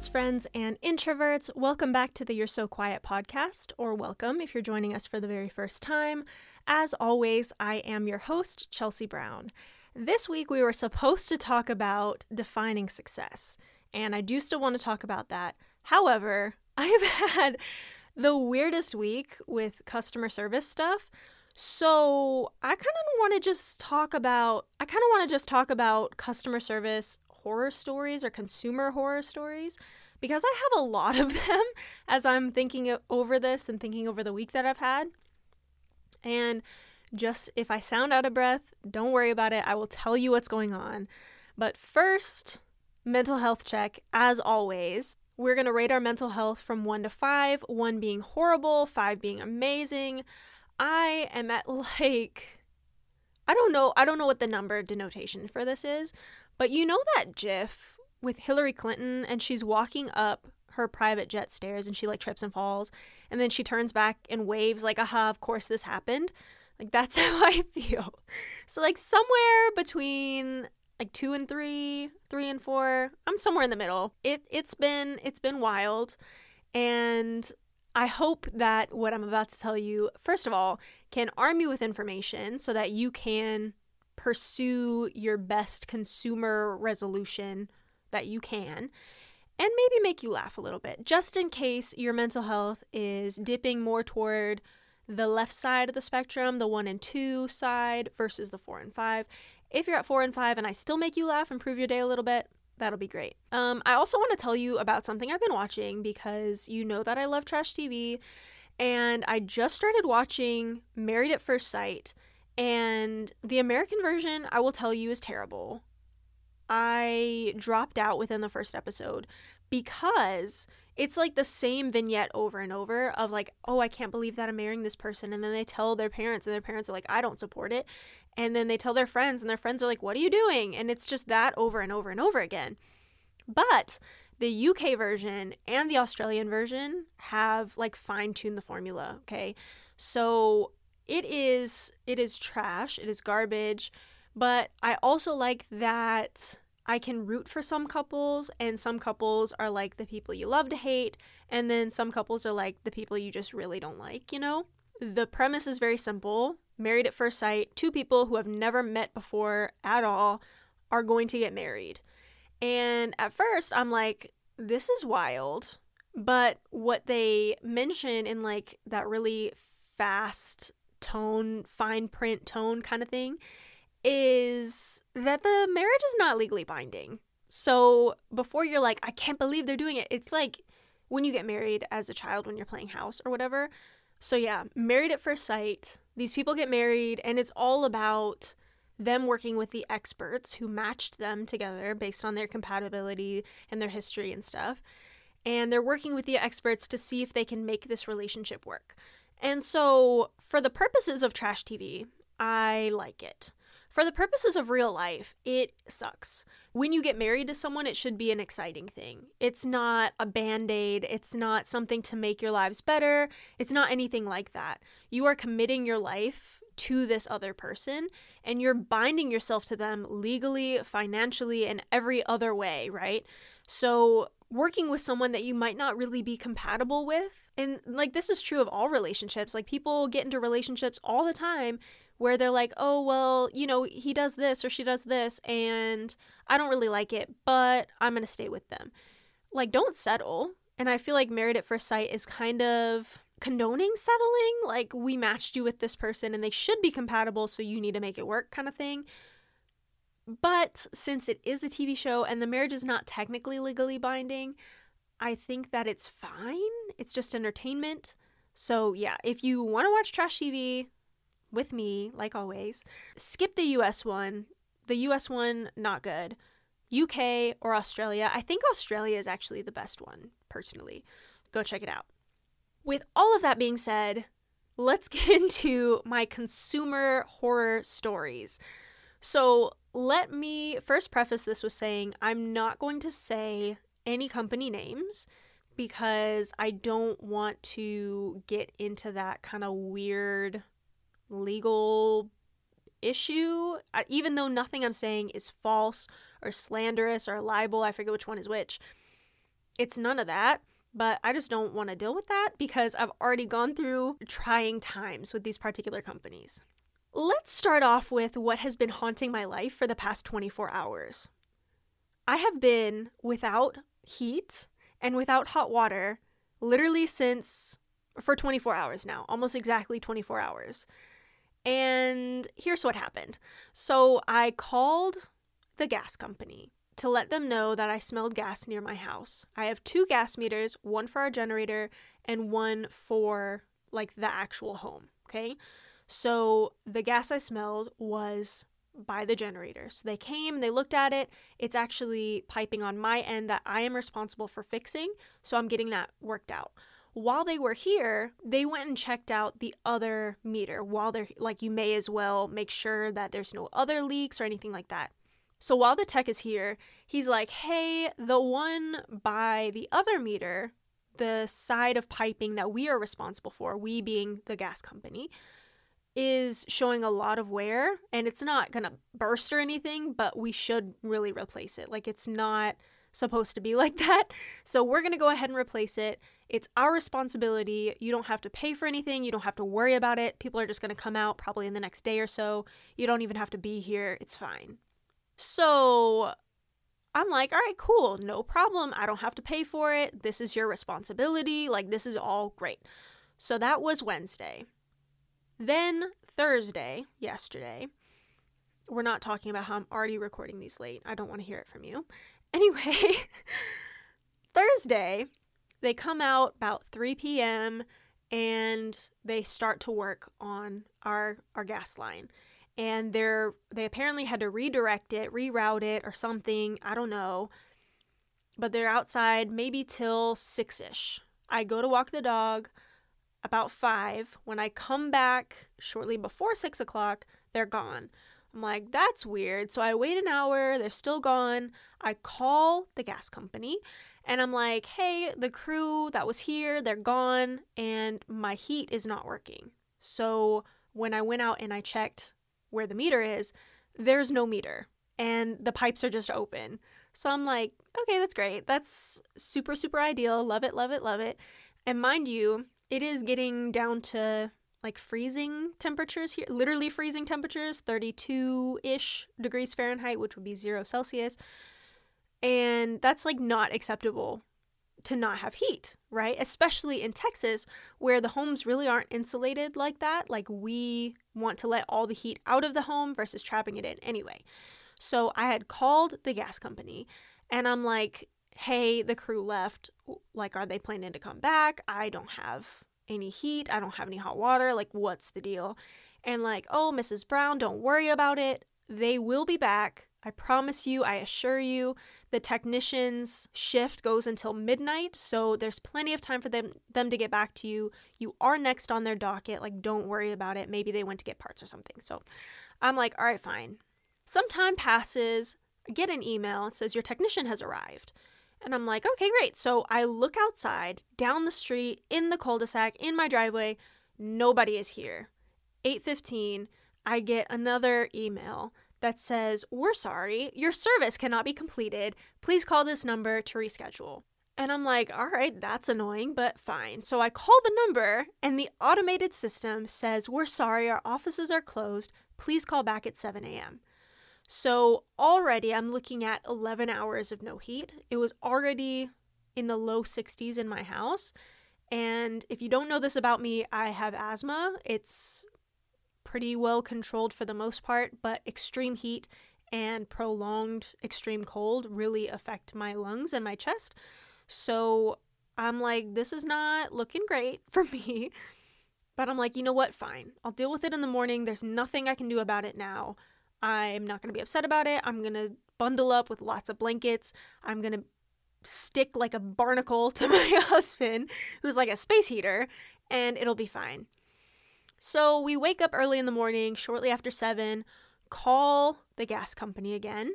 best friends and introverts. Welcome back to the You're So Quiet podcast, or welcome if you're joining us for the very first time. As always, I am your host, Chelsea Brown. This week, we were supposed to talk about defining success, and I do still want to talk about that. However, I have had the weirdest week with customer service stuff. So, I kind of want to just talk about I kind of want to just talk about customer service horror stories or consumer horror stories because I have a lot of them as I'm thinking over this and thinking over the week that I've had. And just if I sound out of breath, don't worry about it. I will tell you what's going on. But first, mental health check, as always. We're going to rate our mental health from 1 to 5, 1 being horrible, 5 being amazing. I am at like I don't know, I don't know what the number denotation for this is, but you know that gif with Hillary Clinton and she's walking up her private jet stairs and she like trips and falls and then she turns back and waves like aha of course this happened. Like that's how i feel. So like somewhere between like 2 and 3 3 and 4 i'm somewhere in the middle. It it's been it's been wild and i hope that what i'm about to tell you first of all can arm you with information so that you can pursue your best consumer resolution that you can and maybe make you laugh a little bit, just in case your mental health is dipping more toward the left side of the spectrum, the one and two side versus the four and five. If you're at four and five and I still make you laugh, improve your day a little bit, that'll be great. Um, I also want to tell you about something I've been watching because you know that I love trash TV, and I just started watching Married at First Sight. And the American version, I will tell you, is terrible. I dropped out within the first episode because it's like the same vignette over and over of like, oh, I can't believe that I'm marrying this person. And then they tell their parents, and their parents are like, I don't support it. And then they tell their friends, and their friends are like, what are you doing? And it's just that over and over and over again. But the UK version and the Australian version have like fine tuned the formula, okay? So it is it is trash, it is garbage, but I also like that I can root for some couples and some couples are like the people you love to hate and then some couples are like the people you just really don't like, you know? The premise is very simple. Married at first sight, two people who have never met before at all are going to get married. And at first, I'm like, this is wild. But what they mention in like that really fast tone, fine print tone kind of thing, is that the marriage is not legally binding. So before you're like, I can't believe they're doing it, it's like when you get married as a child when you're playing house or whatever. So yeah, married at first sight. These people get married, and it's all about them working with the experts who matched them together based on their compatibility and their history and stuff. And they're working with the experts to see if they can make this relationship work. And so, for the purposes of trash TV, I like it. For the purposes of real life, it sucks. When you get married to someone, it should be an exciting thing. It's not a band aid, it's not something to make your lives better, it's not anything like that. You are committing your life to this other person and you're binding yourself to them legally, financially, and every other way, right? So, working with someone that you might not really be compatible with, and like this is true of all relationships, like people get into relationships all the time where they're like, oh, well, you know, he does this or she does this, and I don't really like it, but I'm going to stay with them. Like, don't settle. And I feel like Married at First Sight is kind of condoning settling. Like, we matched you with this person and they should be compatible, so you need to make it work, kind of thing. But since it is a TV show and the marriage is not technically legally binding, I think that it's fine. It's just entertainment. So, yeah, if you want to watch trash TV, with me, like always. Skip the US one. The US one, not good. UK or Australia. I think Australia is actually the best one, personally. Go check it out. With all of that being said, let's get into my consumer horror stories. So, let me first preface this with saying I'm not going to say any company names because I don't want to get into that kind of weird legal issue, even though nothing I'm saying is false or slanderous or libel, I forget which one is which. It's none of that. But I just don't want to deal with that because I've already gone through trying times with these particular companies. Let's start off with what has been haunting my life for the past 24 hours. I have been without heat and without hot water literally since for 24 hours now, almost exactly 24 hours. And here's what happened. So I called the gas company to let them know that I smelled gas near my house. I have two gas meters, one for our generator and one for like the actual home, okay? So the gas I smelled was by the generator. So they came, they looked at it. It's actually piping on my end that I am responsible for fixing, so I'm getting that worked out. While they were here, they went and checked out the other meter. While they're like, you may as well make sure that there's no other leaks or anything like that. So while the tech is here, he's like, hey, the one by the other meter, the side of piping that we are responsible for, we being the gas company, is showing a lot of wear and it's not going to burst or anything, but we should really replace it. Like it's not supposed to be like that. So we're going to go ahead and replace it. It's our responsibility. You don't have to pay for anything. You don't have to worry about it. People are just going to come out probably in the next day or so. You don't even have to be here. It's fine. So I'm like, all right, cool, no problem. I don't have to pay for it. This is your responsibility. Like, this is all great. So that was Wednesday. Then Thursday, yesterday, we're not talking about how I'm already recording these late. I don't want to hear it from you. Anyway, Thursday, they come out about 3 p.m. and they start to work on our our gas line and they're they apparently had to redirect it, reroute it or something, I don't know. But they're outside maybe till 6ish. I go to walk the dog about 5. When I come back shortly before 6 o'clock, they're gone. I'm like, that's weird. So I wait an hour, they're still gone. I call the gas company and I'm like, hey, the crew that was here, they're gone, and my heat is not working. So when I went out and I checked where the meter is, there's no meter and the pipes are just open. So I'm like, okay, that's great. That's super, super ideal. Love it, love it, love it. And mind you, it is getting down to like freezing temperatures here, literally freezing temperatures, 32 ish degrees Fahrenheit, which would be zero Celsius. And that's like not acceptable to not have heat, right? Especially in Texas, where the homes really aren't insulated like that. Like, we want to let all the heat out of the home versus trapping it in anyway. So, I had called the gas company and I'm like, hey, the crew left. Like, are they planning to come back? I don't have any heat. I don't have any hot water. Like, what's the deal? And, like, oh, Mrs. Brown, don't worry about it. They will be back. I promise you, I assure you. The technician's shift goes until midnight, so there's plenty of time for them them to get back to you. You are next on their docket, like don't worry about it. Maybe they went to get parts or something. So I'm like, "All right, fine." Some time passes, I get an email, it says your technician has arrived. And I'm like, "Okay, great." So I look outside, down the street, in the cul-de-sac, in my driveway, nobody is here. 8:15, I get another email that says, We're sorry, your service cannot be completed. Please call this number to reschedule. And I'm like, all right, that's annoying, but fine. So I call the number, and the automated system says, We're sorry, our offices are closed. Please call back at 7 a.m. So already I'm looking at 11 hours of no heat. It was already in the low 60s in my house. And if you don't know this about me, I have asthma. It's pretty well controlled for the most part, but extreme heat and prolonged extreme cold really affect my lungs and my chest. So I'm like, this is not looking great for me. But I'm like, you know what? Fine. I'll deal with it in the morning. There's nothing I can do about it now. I'm not going to be upset about it. I'm going to bundle up with lots of blankets. I'm going to stick like a barnacle to my husband, who's like a space heater, and it'll be fine. So we wake up early in the morning, shortly after seven, call the gas company again,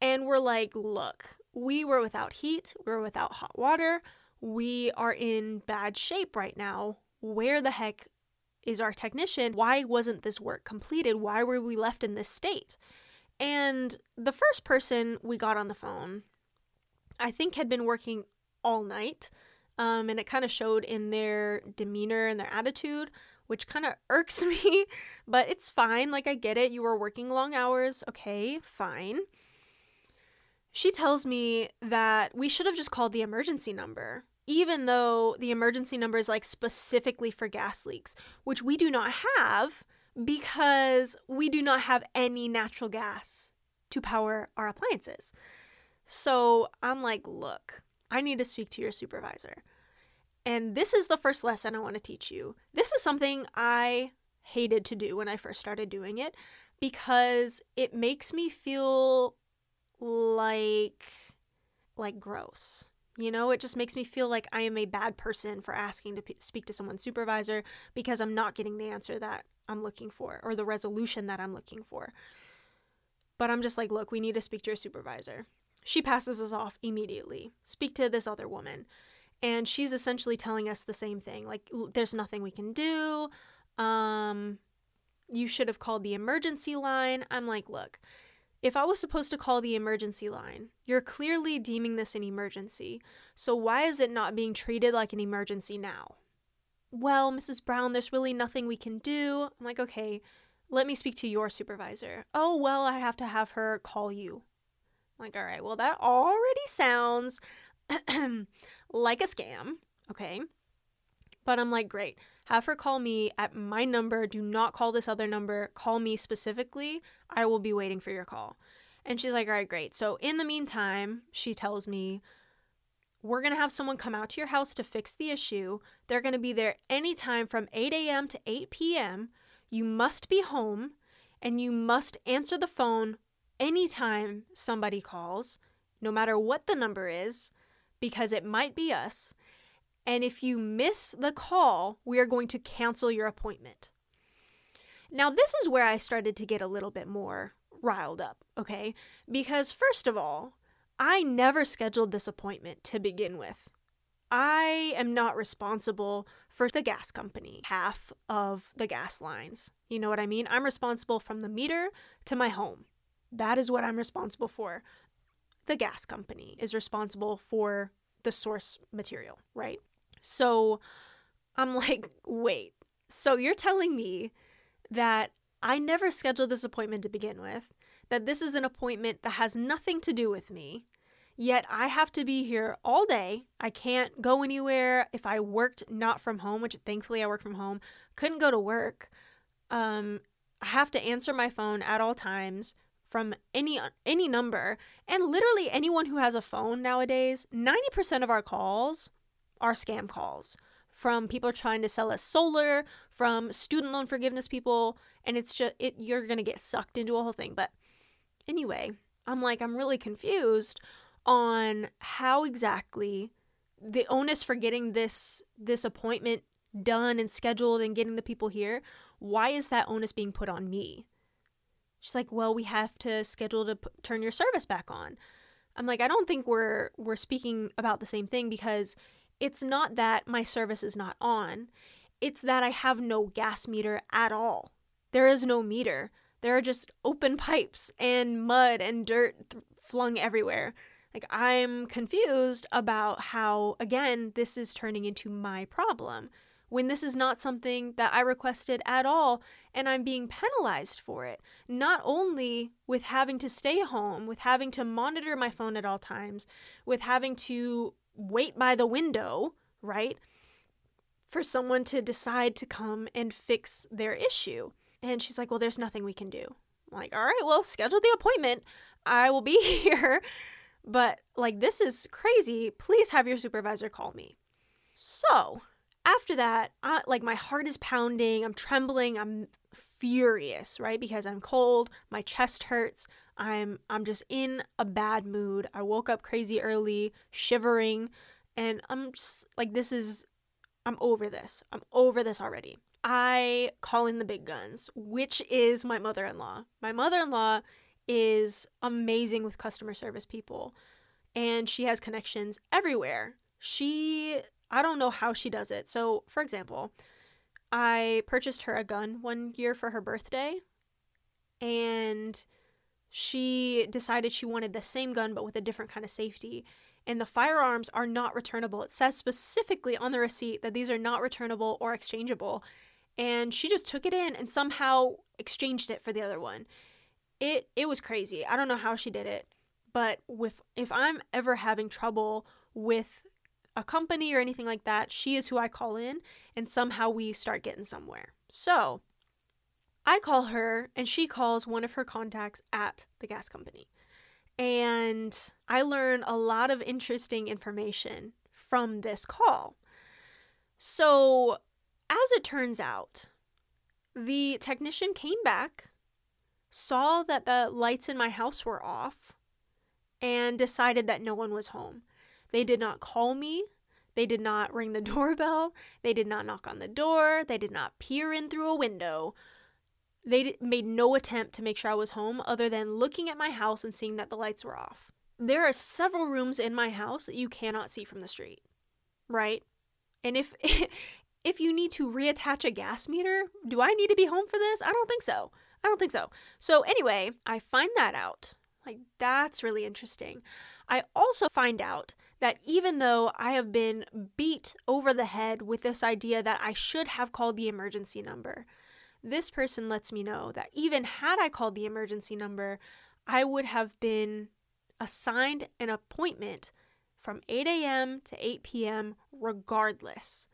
and we're like, look, we were without heat, we were without hot water, we are in bad shape right now. Where the heck is our technician? Why wasn't this work completed? Why were we left in this state? And the first person we got on the phone, I think had been working all night. Um, and it kind of showed in their demeanor and their attitude, which kind of irks me, but it's fine. Like, I get it. You were working long hours. Okay, fine. She tells me that we should have just called the emergency number, even though the emergency number is like specifically for gas leaks, which we do not have because we do not have any natural gas to power our appliances. So I'm like, look, I need to speak to your supervisor. And this is the first lesson I want to teach you. This is something I hated to do when I first started doing it because it makes me feel like like gross. You know, it just makes me feel like I am a bad person for asking to p- speak to someone's supervisor because I'm not getting the answer that I'm looking for or the resolution that I'm looking for. But I'm just like, look, we need to speak to your supervisor. She passes us off immediately. Speak to this other woman. And she's essentially telling us the same thing. Like, there's nothing we can do. Um, you should have called the emergency line. I'm like, look, if I was supposed to call the emergency line, you're clearly deeming this an emergency. So why is it not being treated like an emergency now? Well, Mrs. Brown, there's really nothing we can do. I'm like, okay, let me speak to your supervisor. Oh, well, I have to have her call you. I'm like, all right, well, that already sounds like a scam, okay? But I'm like, great. Have her call me at my number. Do not call this other number. Call me specifically. I will be waiting for your call. And she's like, all right, great. So in the meantime, she tells me, we're going to have someone come out to your house to fix the issue. They're going to be there anytime from 8 a.m. to 8 p.m. You must be home and you must answer the phone anytime somebody calls, no matter what the number is, because it might be us. And if you miss the call, we are going to cancel your appointment. Now, this is where I started to get a little bit more riled up, okay? Because, first of all, I never scheduled this appointment to begin with. I am not responsible for the gas company, half of the gas lines. You know what I mean? I'm responsible from the meter to my home. That is what I'm responsible for. The gas company is responsible for the source material, right? So I'm like, wait, so you're telling me that I never scheduled this appointment to begin with, that this is an appointment that has nothing to do with me, yet I have to be here all day. I can't go anywhere. If I worked not from home, which thankfully I work from home, couldn't go to work. Um, I have to answer my phone at all times from any any number and literally anyone who has a phone nowadays 90% of our calls are scam calls from people trying to sell us solar from student loan forgiveness people and it's just it you're going to get sucked into a whole thing but anyway i'm like i'm really confused on how exactly the onus for getting this this appointment done and scheduled and getting the people here why is that onus being put on me She's like, "Well, we have to schedule to p- turn your service back on." I'm like, "I don't think we're we're speaking about the same thing because it's not that my service is not on. It's that I have no gas meter at all. There is no meter. There are just open pipes and mud and dirt th- flung everywhere. Like I'm confused about how again this is turning into my problem when this is not something that I requested at all and I'm being penalized for it. Not only with having to stay home, with having to monitor my phone at all times, with having to wait by the window, right? For someone to decide to come and fix their issue. And she's like, Well, there's nothing we can do. I'm like, All right, well, schedule the appointment. I will be here. But like, this is crazy. Please have your supervisor call me. So, after that, I, like my heart is pounding, I'm trembling, I'm furious, right? Because I'm cold, my chest hurts. I'm I'm just in a bad mood. I woke up crazy early, shivering, and I'm just like this is I'm over this. I'm over this already. I call in the big guns, which is my mother-in-law. My mother-in-law is amazing with customer service people and she has connections everywhere. She I don't know how she does it. So, for example, I purchased her a gun one year for her birthday, and she decided she wanted the same gun but with a different kind of safety. and the firearms are not returnable. It says specifically on the receipt that these are not returnable or exchangeable. And she just took it in and somehow exchanged it for the other one. It it was crazy. I don't know how she did it, but with if I'm ever having trouble with a company or anything like that, she is who I call in and somehow we start getting somewhere. So, I call her and she calls one of her contacts at the gas company. And I learn a lot of interesting information from this call. So, as it turns out, the technician came back, saw that the lights in my house were off, and decided that no one was home. They did not call me. They did not ring the doorbell. They did not knock on the door. They did not peer in through a window. They made no attempt to make sure I was home other than looking at my house and seeing that the lights were off. There are several rooms in my house that you cannot see from the street, right? And if if you need to reattach a gas meter, do I need to be home for this? I don't think so. I don't think so. So anyway, I find that out. Like that's really interesting. I also find out that even though I have been beat over the head with this idea that I should have called the emergency number, this person lets me know that even had I called the emergency number, I would have been assigned an appointment from 8 a.m. to 8 p.m. regardless.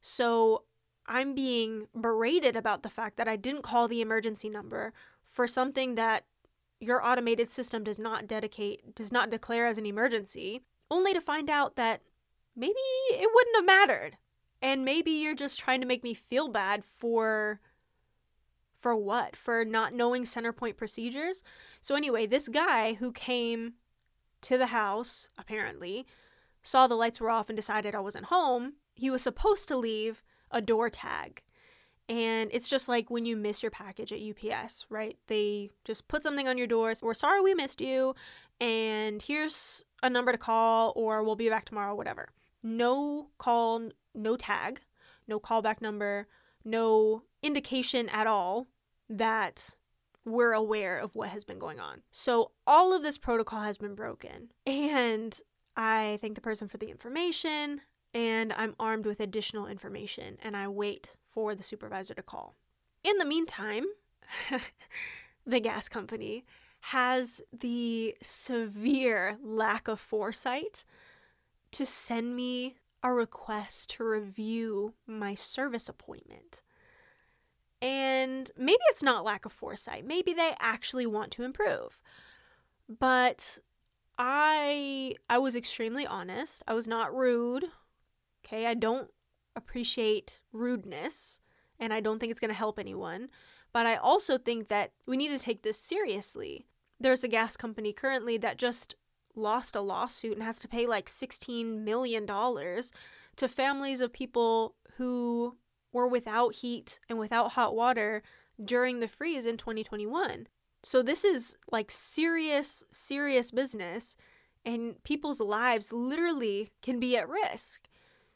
So I'm being berated about the fact that I didn't call the emergency number for something that your automated system does not dedicate, does not declare as an emergency, only to find out that maybe it wouldn't have mattered. And maybe you're just trying to make me feel bad for for what? For not knowing Centerpoint procedures? So, anyway, this guy who came to the house, apparently, saw the lights were off and decided I wasn't home. He was supposed to leave a door tag. And it's just like when you miss your package at UPS, right? They just put something on your door. We're sorry we missed you. And here's a number to call, or we'll be back tomorrow, whatever. No call, no tag, no callback number, no indication at all that we're aware of what has been going on. So all of this protocol has been broken. And I thank the person for the information and I'm armed with additional information and I wait for the supervisor to call. In the meantime, the gas company has the severe lack of foresight to send me a request to review my service appointment. And maybe it's not lack of foresight. Maybe they actually want to improve. But I I was extremely honest. I was not rude. Okay? I don't appreciate rudeness and I don't think it's going to help anyone. But I also think that we need to take this seriously. There's a gas company currently that just lost a lawsuit and has to pay like $16 million to families of people who were without heat and without hot water during the freeze in 2021. So this is like serious, serious business, and people's lives literally can be at risk.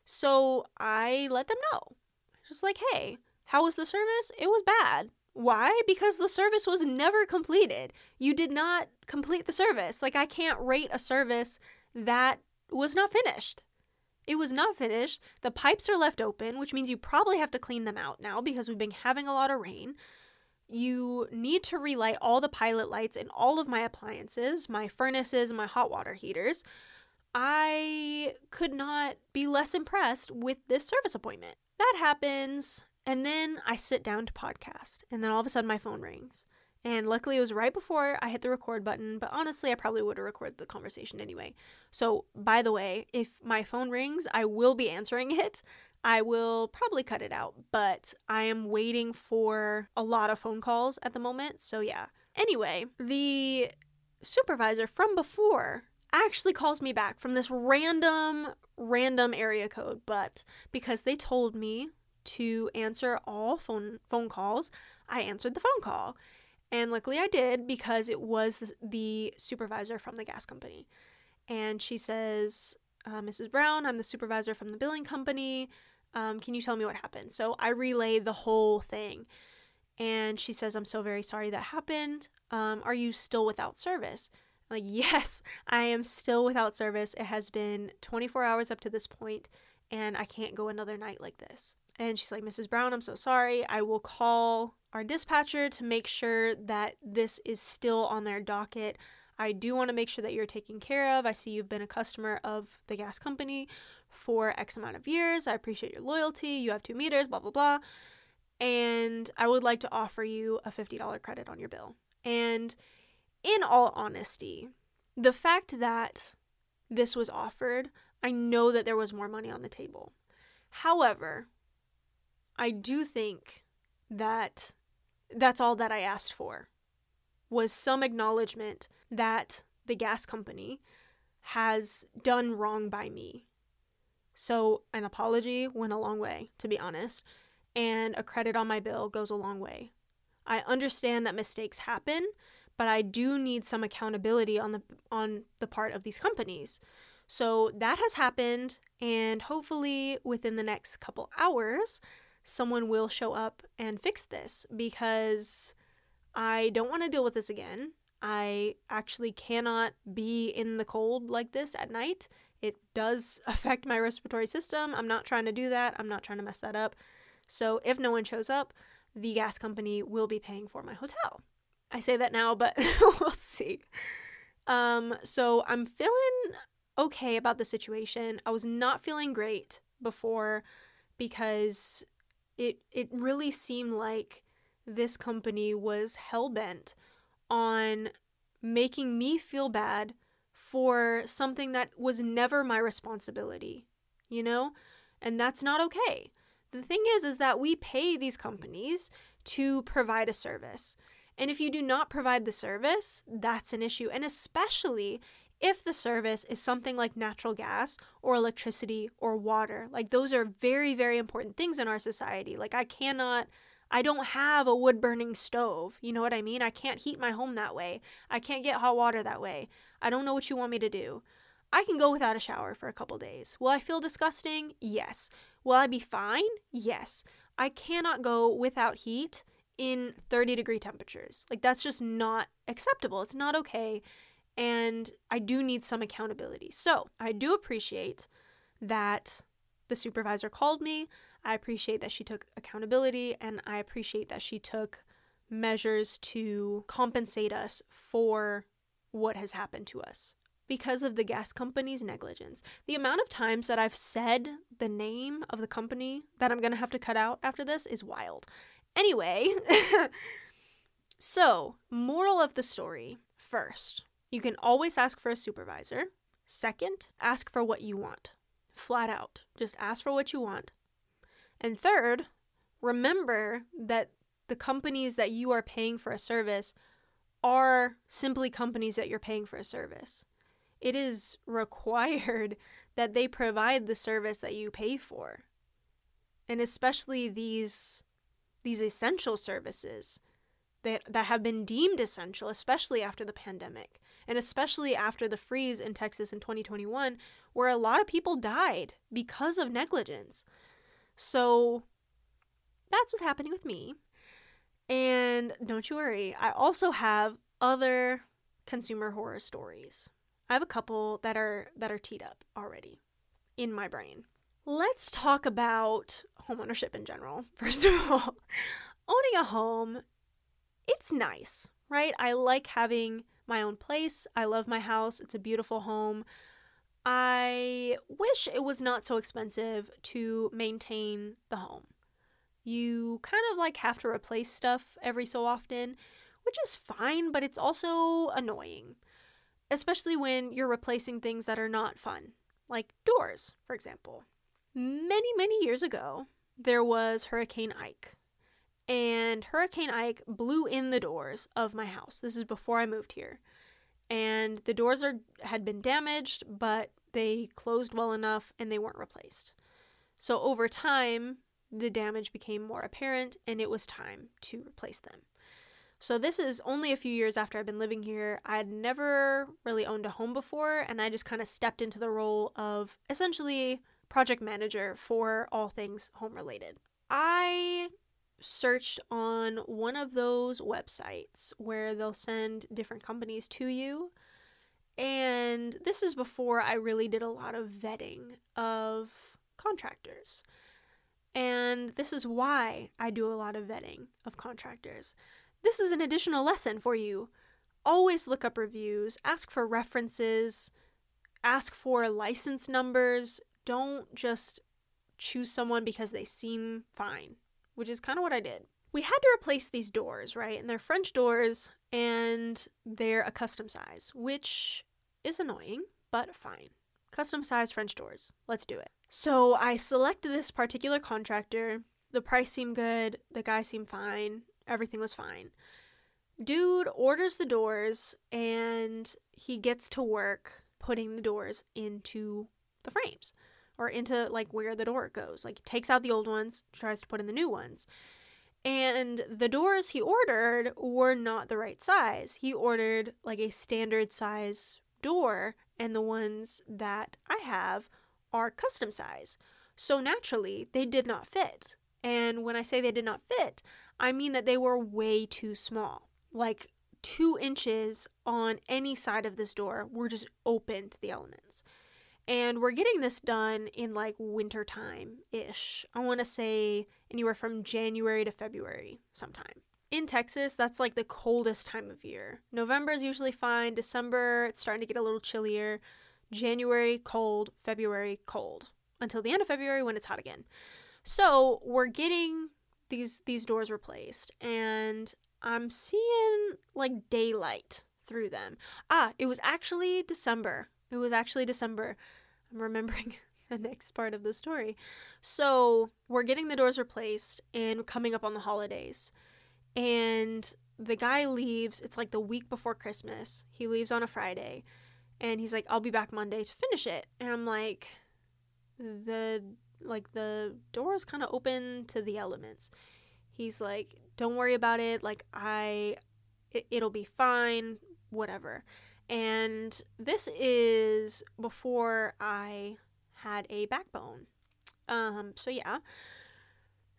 So I let them know. Just like, hey, how was the service? It was bad. Why? Because the service was never completed. You did not complete the service. Like, I can't rate a service that was not finished. It was not finished. The pipes are left open, which means you probably have to clean them out now because we've been having a lot of rain. You need to relight all the pilot lights in all of my appliances, my furnaces, my hot water heaters. I could not be less impressed with this service appointment. That happens, and then I sit down to podcast, and then all of a sudden my phone rings. And luckily, it was right before I hit the record button, but honestly, I probably would have recorded the conversation anyway. So, by the way, if my phone rings, I will be answering it. I will probably cut it out, but I am waiting for a lot of phone calls at the moment. So, yeah. Anyway, the supervisor from before actually calls me back from this random, random area code, but because they told me to answer all phone phone calls, I answered the phone call. And luckily I did because it was the supervisor from the gas company. And she says, uh, Mrs. Brown, I'm the supervisor from the billing company. Um, can you tell me what happened? So I relay the whole thing. And she says, I'm so very sorry that happened. Um, are you still without service? I'm like, yes, I am still without service. It has been 24 hours up to this point, and I can't go another night like this. And she's like, Mrs. Brown, I'm so sorry. I will call our dispatcher to make sure that this is still on their docket. I do want to make sure that you're taken care of. I see you've been a customer of the gas company for X amount of years. I appreciate your loyalty. You have two meters, blah, blah, blah. And I would like to offer you a $50 credit on your bill. And in all honesty, the fact that this was offered, I know that there was more money on the table. However, I do think that that's all that I asked for was some acknowledgement that the gas company has done wrong by me. So, an apology went a long way, to be honest, and a credit on my bill goes a long way. I understand that mistakes happen, but I do need some accountability on the on the part of these companies. So that has happened and hopefully within the next couple hours someone will show up and fix this because I don't want to deal with this again. I actually cannot be in the cold like this at night. It does affect my respiratory system. I'm not trying to do that. I'm not trying to mess that up. So if no one shows up, the gas company will be paying for my hotel. I say that now, but we'll see. Um, so I'm feeling okay about the situation. I was not feeling great before because it it really seemed like this company was hell bent on making me feel bad for something that was never my responsibility, you know? And that's not okay. The thing is is that we pay these companies to provide a service. And if you do not provide the service, that's an issue. And especially if the service is something like natural gas or electricity or water. Like those are very, very important things in our society. Like I cannot. I don't have a wood burning stove. You know what I mean? I can't heat my home that way. I can't get hot water that way. I don't know what you want me to do. I can go without a shower for a couple days. Will I feel disgusting? Yes. Will I be fine? Yes. I cannot go without heat in 30 degree temperatures. Like, that's just not acceptable. It's not okay and I do need some accountability. So I do appreciate that the supervisor called me. I appreciate that she took accountability, and I appreciate that she took measures to compensate us for what has happened to us because of the gas company's negligence. The amount of times that I've said the name of the company that I'm going to have to cut out after this is wild. Anyway, so, moral of the story first, you can always ask for a supervisor. Second, ask for what you want. Flat out. Just ask for what you want. And third, remember that the companies that you are paying for a service are simply companies that you're paying for a service. It is required that they provide the service that you pay for. And especially these these essential services that, that have been deemed essential, especially after the pandemic and especially after the freeze in Texas in 2021, where a lot of people died because of negligence. So that's what's happening with me. And don't you worry, I also have other consumer horror stories. I have a couple that are that are teed up already in my brain. Let's talk about homeownership in general. First of all, owning a home, it's nice, right? I like having my own place. I love my house. It's a beautiful home. I wish it was not so expensive to maintain the home. You kind of like have to replace stuff every so often, which is fine, but it's also annoying, especially when you're replacing things that are not fun, like doors, for example. Many, many years ago, there was Hurricane Ike and Hurricane Ike blew in the doors of my house. This is before I moved here. And the doors are had been damaged, but they closed well enough and they weren't replaced. So over time, the damage became more apparent and it was time to replace them. So this is only a few years after I've been living here. I had never really owned a home before and I just kind of stepped into the role of essentially project manager for all things home related. I searched on one of those websites where they'll send different companies to you And this is before I really did a lot of vetting of contractors. And this is why I do a lot of vetting of contractors. This is an additional lesson for you. Always look up reviews, ask for references, ask for license numbers. Don't just choose someone because they seem fine, which is kind of what I did. We had to replace these doors, right? And they're French doors and they're a custom size, which is annoying, but fine. Custom size French doors. Let's do it. So I selected this particular contractor. The price seemed good. The guy seemed fine. Everything was fine. Dude orders the doors and he gets to work putting the doors into the frames or into like where the door goes. Like takes out the old ones, tries to put in the new ones. And the doors he ordered were not the right size. He ordered like a standard size door, and the ones that I have are custom size. So naturally, they did not fit. And when I say they did not fit, I mean that they were way too small. Like two inches on any side of this door were just open to the elements. And we're getting this done in like winter time ish. I want to say anywhere from January to February sometime. In Texas, that's like the coldest time of year. November is usually fine. December, it's starting to get a little chillier. January, cold. February, cold. Until the end of February when it's hot again. So we're getting these these doors replaced and I'm seeing like daylight through them. Ah, it was actually December. It was actually December. I'm remembering the next part of the story. So, we're getting the doors replaced and coming up on the holidays. And the guy leaves, it's like the week before Christmas. He leaves on a Friday. And he's like, I'll be back Monday to finish it. And I'm like, the like the door's kind of open to the elements. He's like, don't worry about it. Like I it, it'll be fine, whatever. And this is before I had a backbone. Um, so yeah.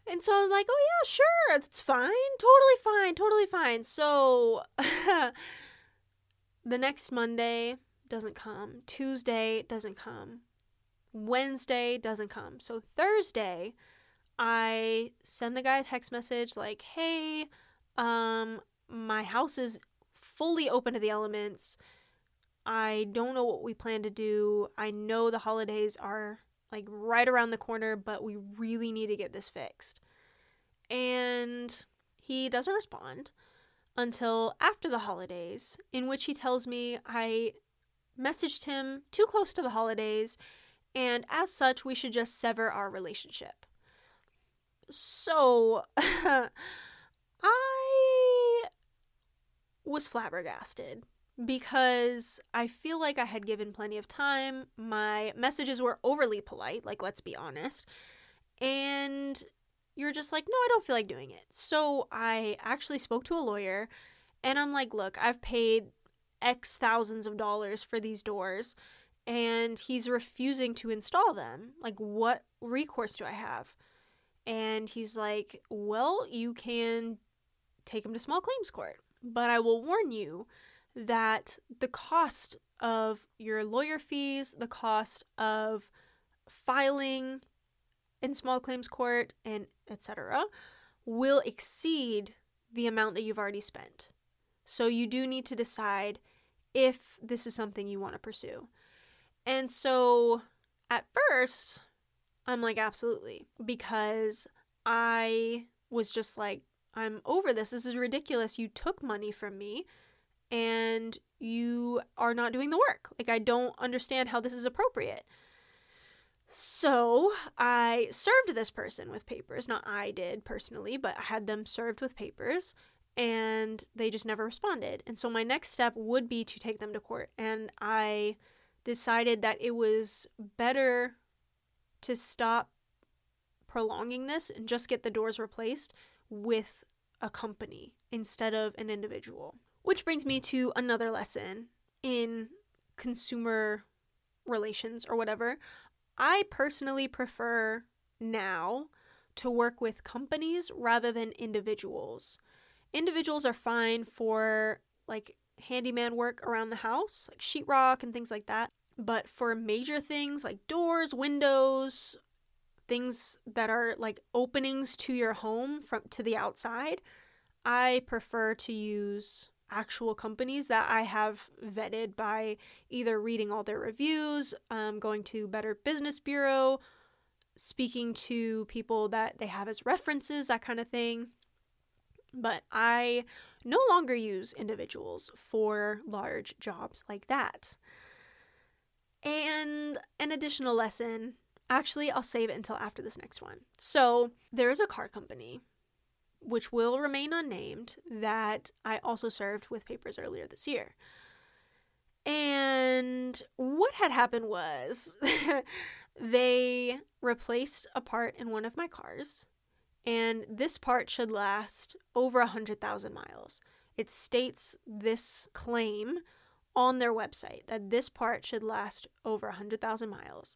And so I was like, oh yeah, sure, that's fine. Totally fine, totally fine. So the next Monday doesn't come. Tuesday doesn't come. Wednesday doesn't come. So Thursday, I send the guy a text message like, "Hey, um my house is fully open to the elements. I don't know what we plan to do. I know the holidays are like right around the corner, but we really need to get this fixed. And he doesn't respond until after the holidays, in which he tells me I messaged him too close to the holidays, and as such, we should just sever our relationship. So, I was flabbergasted because I feel like I had given plenty of time. My messages were overly polite, like, let's be honest. And you're just like, no, I don't feel like doing it. So I actually spoke to a lawyer and I'm like, look, I've paid X thousands of dollars for these doors and he's refusing to install them. Like, what recourse do I have? And he's like, well, you can take him to small claims court. But I will warn you that the cost of your lawyer fees, the cost of filing in small claims court and etc will exceed the amount that you've already spent. So you do need to decide if this is something you want to pursue. And so at first, I'm like absolutely because I was just like I'm over this. This is ridiculous. You took money from me and you are not doing the work. Like, I don't understand how this is appropriate. So I served this person with papers. Not I did personally, but I had them served with papers and they just never responded. And so my next step would be to take them to court. And I decided that it was better to stop prolonging this and just get the doors replaced with a company instead of an individual. Which brings me to another lesson in consumer relations or whatever. I personally prefer now to work with companies rather than individuals. Individuals are fine for like handyman work around the house, like sheetrock and things like that. But for major things like doors, windows, things that are like openings to your home from to the outside, I prefer to use actual companies that I have vetted by either reading all their reviews, um, going to Better Business Bureau, speaking to people that they have as references, that kind of thing. But I no longer use individuals for large jobs like that. And an additional lesson actually, I'll save it until after this next one. So, there is a car company, which will remain unnamed, that I also served with papers earlier this year. And what had happened was they replaced a part in one of my cars and this part should last over 100,000 miles. It states this claim on their website that this part should last over 100,000 miles.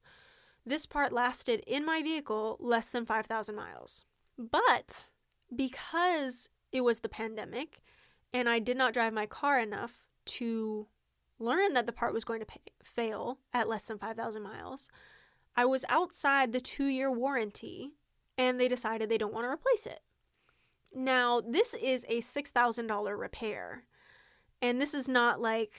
This part lasted in my vehicle less than 5,000 miles. But because it was the pandemic and I did not drive my car enough to learn that the part was going to pay, fail at less than 5,000 miles, I was outside the two year warranty and they decided they don't want to replace it. Now, this is a $6,000 repair. And this is not like,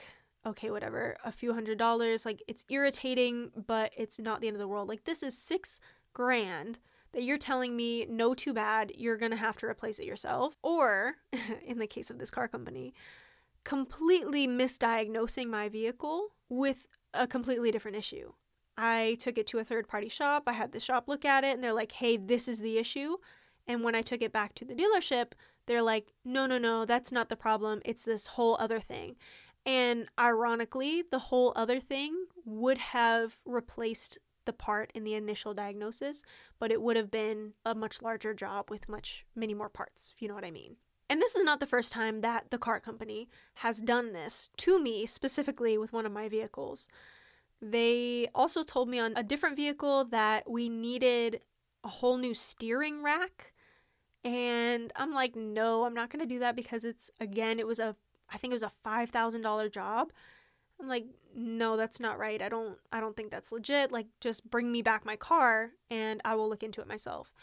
okay, whatever, a few hundred dollars. Like, it's irritating, but it's not the end of the world. Like, this is six grand that you're telling me, no, too bad, you're to have to replace it yourself. Or, in the case of this car company, completely misdiagnosing my vehicle with a completely different issue. I took it to a third party shop. I had the shop look at it and they're like, hey, this is the issue. And when I took it back to the dealership, they're like, no, no, no, that's not the problem. It's this whole other thing. And ironically, the whole other thing would have replaced the part in the initial diagnosis, but it would have been a much larger job with much many more parts, if you know what I mean. And this is not the first time that the car company has done this to me, specifically with one of my vehicles. They also told me on a different vehicle that we needed a whole new steering rack. And I'm like, no, I'm not going to do that because it's, again, it was a, I think it was a $5,000 job. I'm like, no, that's not right. I don't, I don't think that's legit. Like, just bring me back my car and I will look into it myself.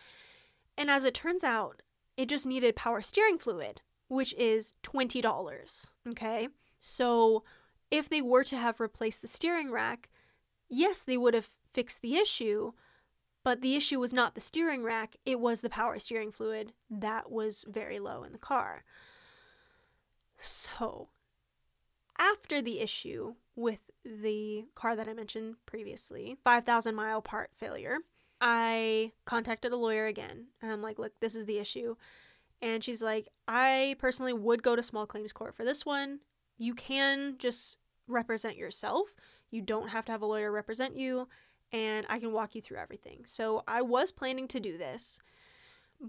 And as it turns out, it just needed power steering fluid, which is $20. Okay. So if they were to have replaced the steering rack, yes, they would have fixed the issue, but the issue was not the steering rack, it was the power steering fluid that was very low in the car. So, after the issue with the car that I mentioned previously, 5,000 mile part failure, I contacted a lawyer again. And I'm like, look, this is the issue. And she's like, I personally would go to small claims court for this one you can just represent yourself. You don't have to have a lawyer represent you, and I can walk you through everything. So I was planning to do this,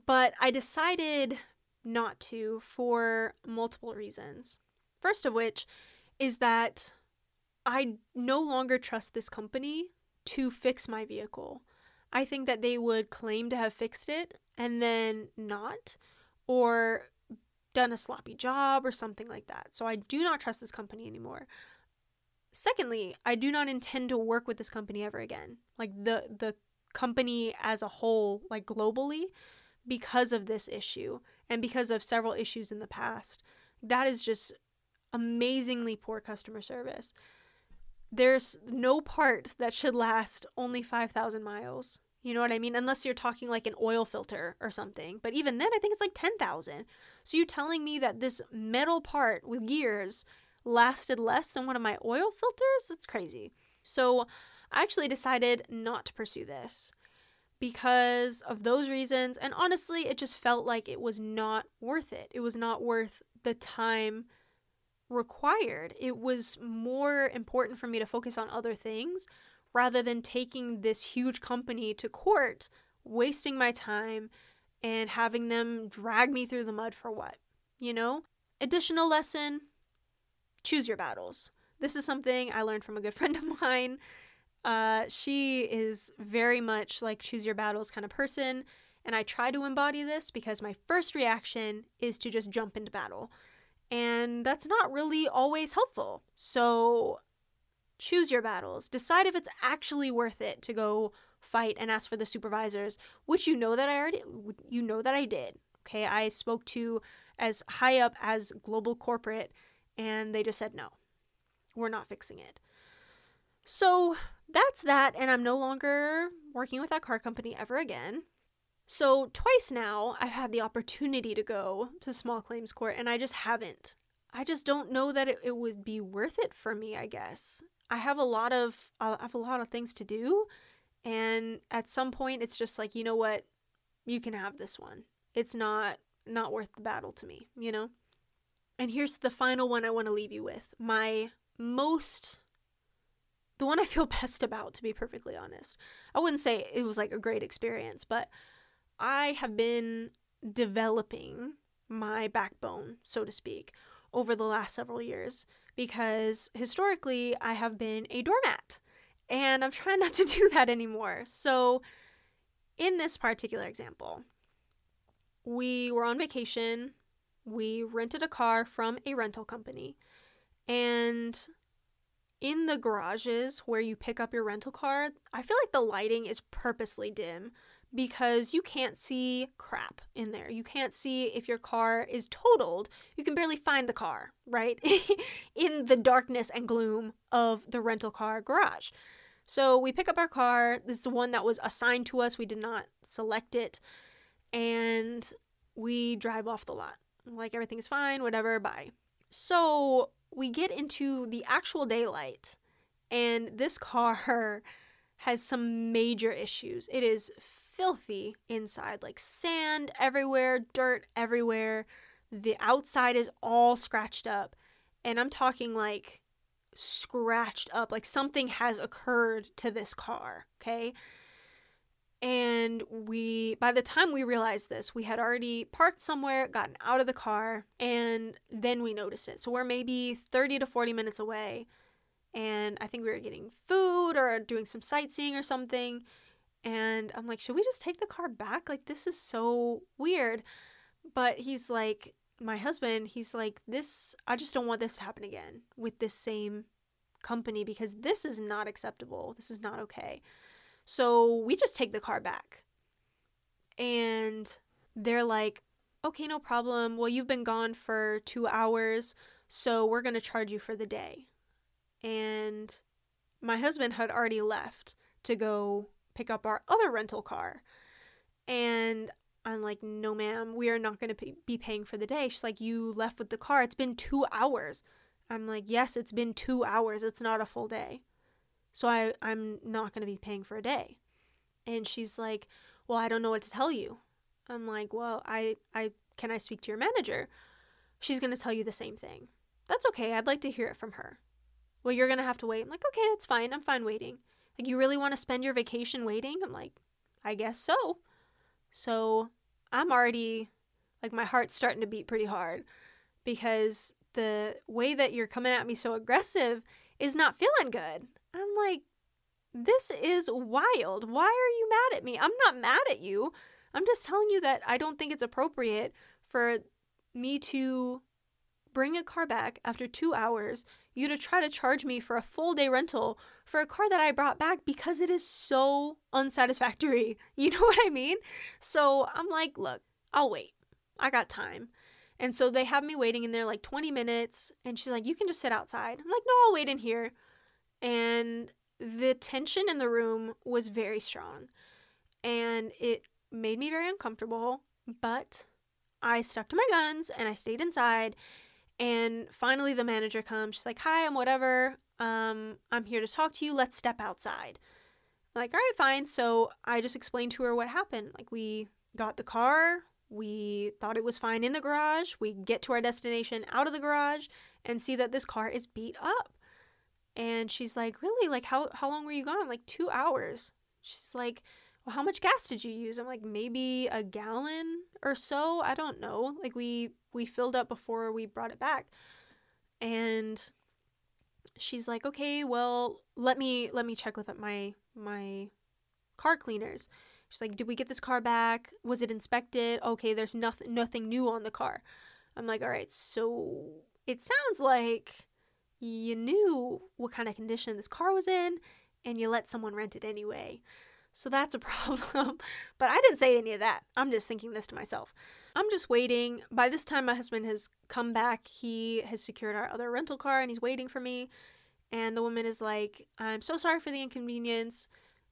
but I decided not to for multiple reasons. First of which is that I no longer trust this company to fix my vehicle. I think that they would claim to have fixed it and then not, or done a sloppy job or something like that. So I do not trust this company anymore. Secondly, I do not intend to work with this company ever again. Like the the company as a whole, like globally, because of this issue and because of several issues in the past. That is just amazingly poor customer service. There's no part that should last only 5,000 miles. You know what I mean? Unless you're talking like an oil filter or something. But even then, I think it's like 10,000. So you're telling me that this metal part with gears lasted less than one of my oil filters? That's crazy. So I actually decided not to pursue this because of those reasons. And honestly, it just felt like it was not worth it. It was not worth the time required. It was more important for me to focus on other things rather than taking this huge company to court, wasting my time and having them drag me through the mud for what? You know? Additional lesson choose your battles. This is something I learned from a good friend of mine. Uh, she is very much like choose your battles kind of person. And I try to embody this because my first reaction is to just jump into battle. And that's not really always helpful. So choose your battles. Decide if it's actually worth it to go fight and ask for the supervisors, which you know that I already you know that I did. Okay? I spoke to as high up as global corporate and they just said no. We're not fixing it. So, that's that and I'm no longer working with that car company ever again. So, twice now, I've had the opportunity to go to small claims court, and I just haven't. I just don't know that it, it would be worth it for me, I guess. I have a lot of uh, I have a lot of things to do, and at some point it's just like, you know what? You can have this one. It's not not worth the battle to me, you know? And here's the final one I want to leave you with. My most the one I feel best about to be perfectly honest. I wouldn't say it was like a great experience, but I have been developing my backbone, so to speak, over the last several years because historically I have been a doormat and I'm trying not to do that anymore. So, in this particular example, we were on vacation, we rented a car from a rental company, and in the garages where you pick up your rental car, I feel like the lighting is purposely dim because you can't see crap in there. You can't see if your car is totaled. You can barely find the car, right? in the darkness and gloom of the rental car garage. So we pick up our car. This is the one that was assigned to us. We did not select it. And we drive off the lot. Like everything's fine, whatever, bye. So we get into the actual daylight, and this car has some major issues. It is filthy inside, like sand everywhere, dirt everywhere. The outside is all scratched up. And I'm talking like scratched up, like something has occurred to this car, okay? And we, by the time we realized this, we had already parked somewhere, gotten out of the car, and then we noticed it. So we're maybe 30 to 40 minutes away. And I think we were getting food or doing some sightseeing or something. And I'm like, should we just take the car back? Like, this is so weird. But he's like, my husband, he's like, this, I just don't want this to happen again with this same company because this is not acceptable. This is not okay. So we just take the car back. And they're like, okay, no problem. Well, you've been gone for two hours, so we're going to charge you for the day. And my husband had already left to go pick up our other rental car. And I'm like, no, ma'am, we are not going to be paying for the day. She's like, you left with the car. It's been two hours. I'm like, yes, it's been two hours. It's not a full day. So I, I'm not going to be paying for a day. And she's like, well, I don't know what to tell you. I'm like, well, I, I, can I speak to your manager? She's going to tell you the same thing. That's okay. I'd like to hear it from her. Well, you're going to have to wait. I'm like, okay, that's fine. I'm fine waiting. Like, you really want to spend your vacation waiting? I'm like, I guess so. So I'm already, like, my heart's starting to beat pretty hard because the way that you're coming at me so aggressive is not feeling good. I'm like, this is wild. Why are you mad at me? I'm not mad at you. I'm just telling you that I don't think it's appropriate for me to bring a car back after two hours, you to try to charge me for a full day rental for a car that I brought back because it is so unsatisfactory. You know what I mean? So I'm like, look, I'll wait. I got time. And so they have me waiting in there like 20 minutes. And she's like, you can just sit outside. I'm like, no, I'll wait in here. And the tension in the room was very strong. And it made me very uncomfortable. But I stuck to my guns and I stayed inside. And finally, the manager comes. She's like, Hi, I'm whatever. Um, I'm here to talk to you. Let's step outside. I'm like, all right, fine. So I just explained to her what happened. Like, we got the car. We thought it was fine in the garage. We get to our destination out of the garage and see that this car is beat up. And she's like, Really? Like, how, how long were you gone? I'm like, two hours. She's like, Well, how much gas did you use? I'm like, Maybe a gallon or so. I don't know. Like, we we filled up before we brought it back. And she's like, "Okay, well, let me let me check with my my car cleaners." She's like, "Did we get this car back? Was it inspected? Okay, there's nothing nothing new on the car." I'm like, all right, so it sounds like you knew what kind of condition this car was in and you let someone rent it anyway. So that's a problem. but I didn't say any of that. I'm just thinking this to myself. I'm just waiting. By this time, my husband has come back. He has secured our other rental car and he's waiting for me. And the woman is like, I'm so sorry for the inconvenience.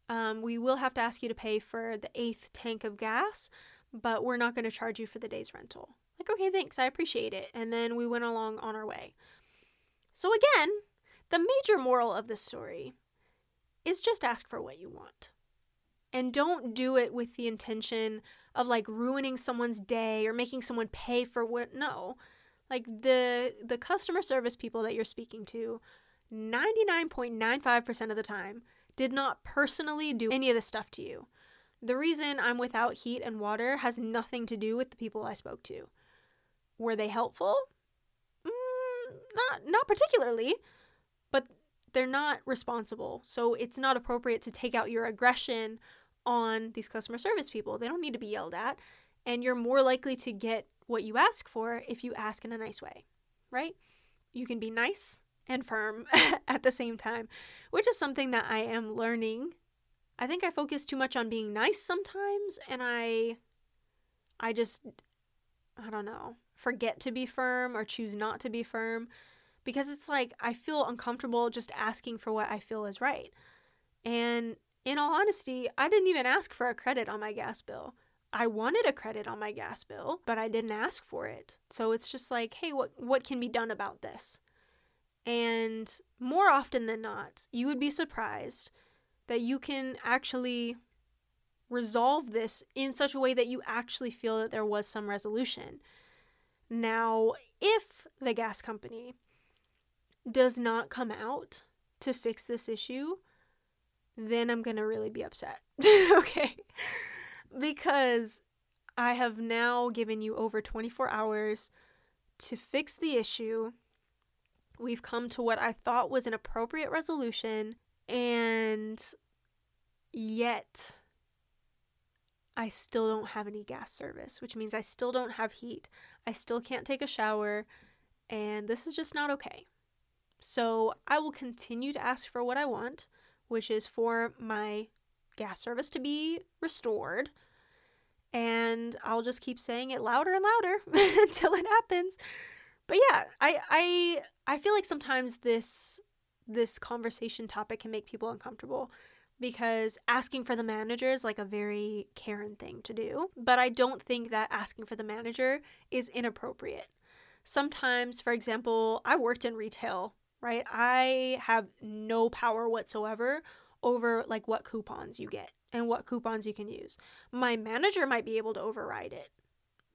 Um, we will have to ask you to pay for the eighth tank of gas, but we're not going to charge you for the day's rental. Like, okay, thanks. I appreciate it. And then we went along on our way. So, again, the major moral of this story is just ask for what you want. And don't do it with the intention of like ruining someone's day or making someone pay for what no. Like the the customer service people that you're speaking to 99.95% of the time did not personally do any of this stuff to you. The reason I'm without heat and water has nothing to do with the people I spoke to. Were they helpful? Not not particularly, but they're not responsible. So it's not appropriate to take out your aggression on these customer service people. They don't need to be yelled at, and you're more likely to get what you ask for if you ask in a nice way, right? You can be nice and firm at the same time, which is something that I am learning. I think I focus too much on being nice sometimes and I I just I don't know, forget to be firm or choose not to be firm because it's like I feel uncomfortable just asking for what I feel is right. And in all honesty, I didn't even ask for a credit on my gas bill. I wanted a credit on my gas bill, but I didn't ask for it. So it's just like, hey, what what can be done about this? And more often than not, you would be surprised that you can actually resolve this in such a way that you actually feel that there was some resolution. Now, if the gas company does not come out to fix this issue, then I'm going to really be upset. okay? Because I have now given you over 24 hours to fix the issue We've come to what I thought was an appropriate resolution, and yet I still don't have any gas service, which means I still don't have heat. I still can't take a shower, and this is just not okay. So I will continue to ask for what I want, which is for my gas service to be restored. And I'll just keep saying it louder and louder until it happens. But yeah, I I I feel like sometimes this this conversation topic can make people uncomfortable because asking for the manager is like a very Karen thing to do. But I don't think that asking for the manager is inappropriate. Sometimes, for example, I worked in retail, right? I have no power whatsoever over like what coupons you get and what coupons you can use. My manager might be able to override it,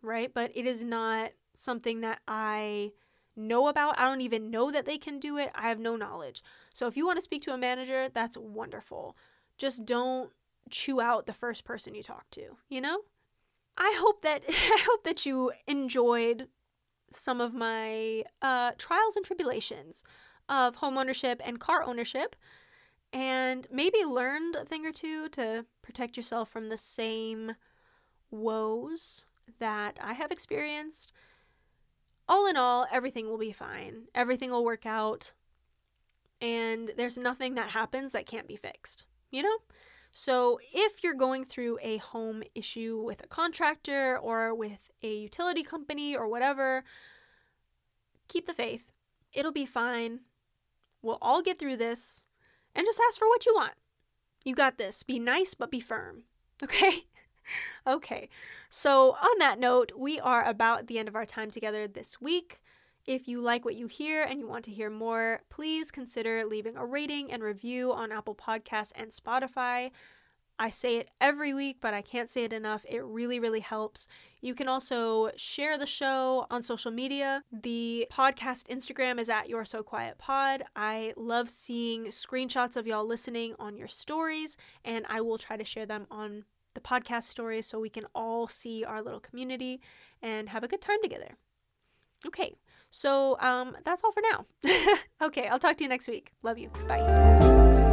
right? But it is not something that I know about. I don't even know that they can do it. I have no knowledge. So if you want to speak to a manager, that's wonderful. Just don't chew out the first person you talk to, you know? I hope that I hope that you enjoyed some of my uh, trials and tribulations of home ownership and car ownership and maybe learned a thing or two to protect yourself from the same woes that I have experienced all in all, everything will be fine. Everything will work out. And there's nothing that happens that can't be fixed, you know? So, if you're going through a home issue with a contractor or with a utility company or whatever, keep the faith. It'll be fine. We'll all get through this and just ask for what you want. You got this. Be nice, but be firm. Okay? okay, so on that note, we are about the end of our time together this week. If you like what you hear and you want to hear more, please consider leaving a rating and review on Apple Podcasts and Spotify. I say it every week, but I can't say it enough. It really, really helps. You can also share the show on social media. The podcast Instagram is at You're So Quiet Pod. I love seeing screenshots of y'all listening on your stories, and I will try to share them on the podcast stories so we can all see our little community and have a good time together. Okay, so um, that's all for now. okay, I'll talk to you next week. Love you. Bye.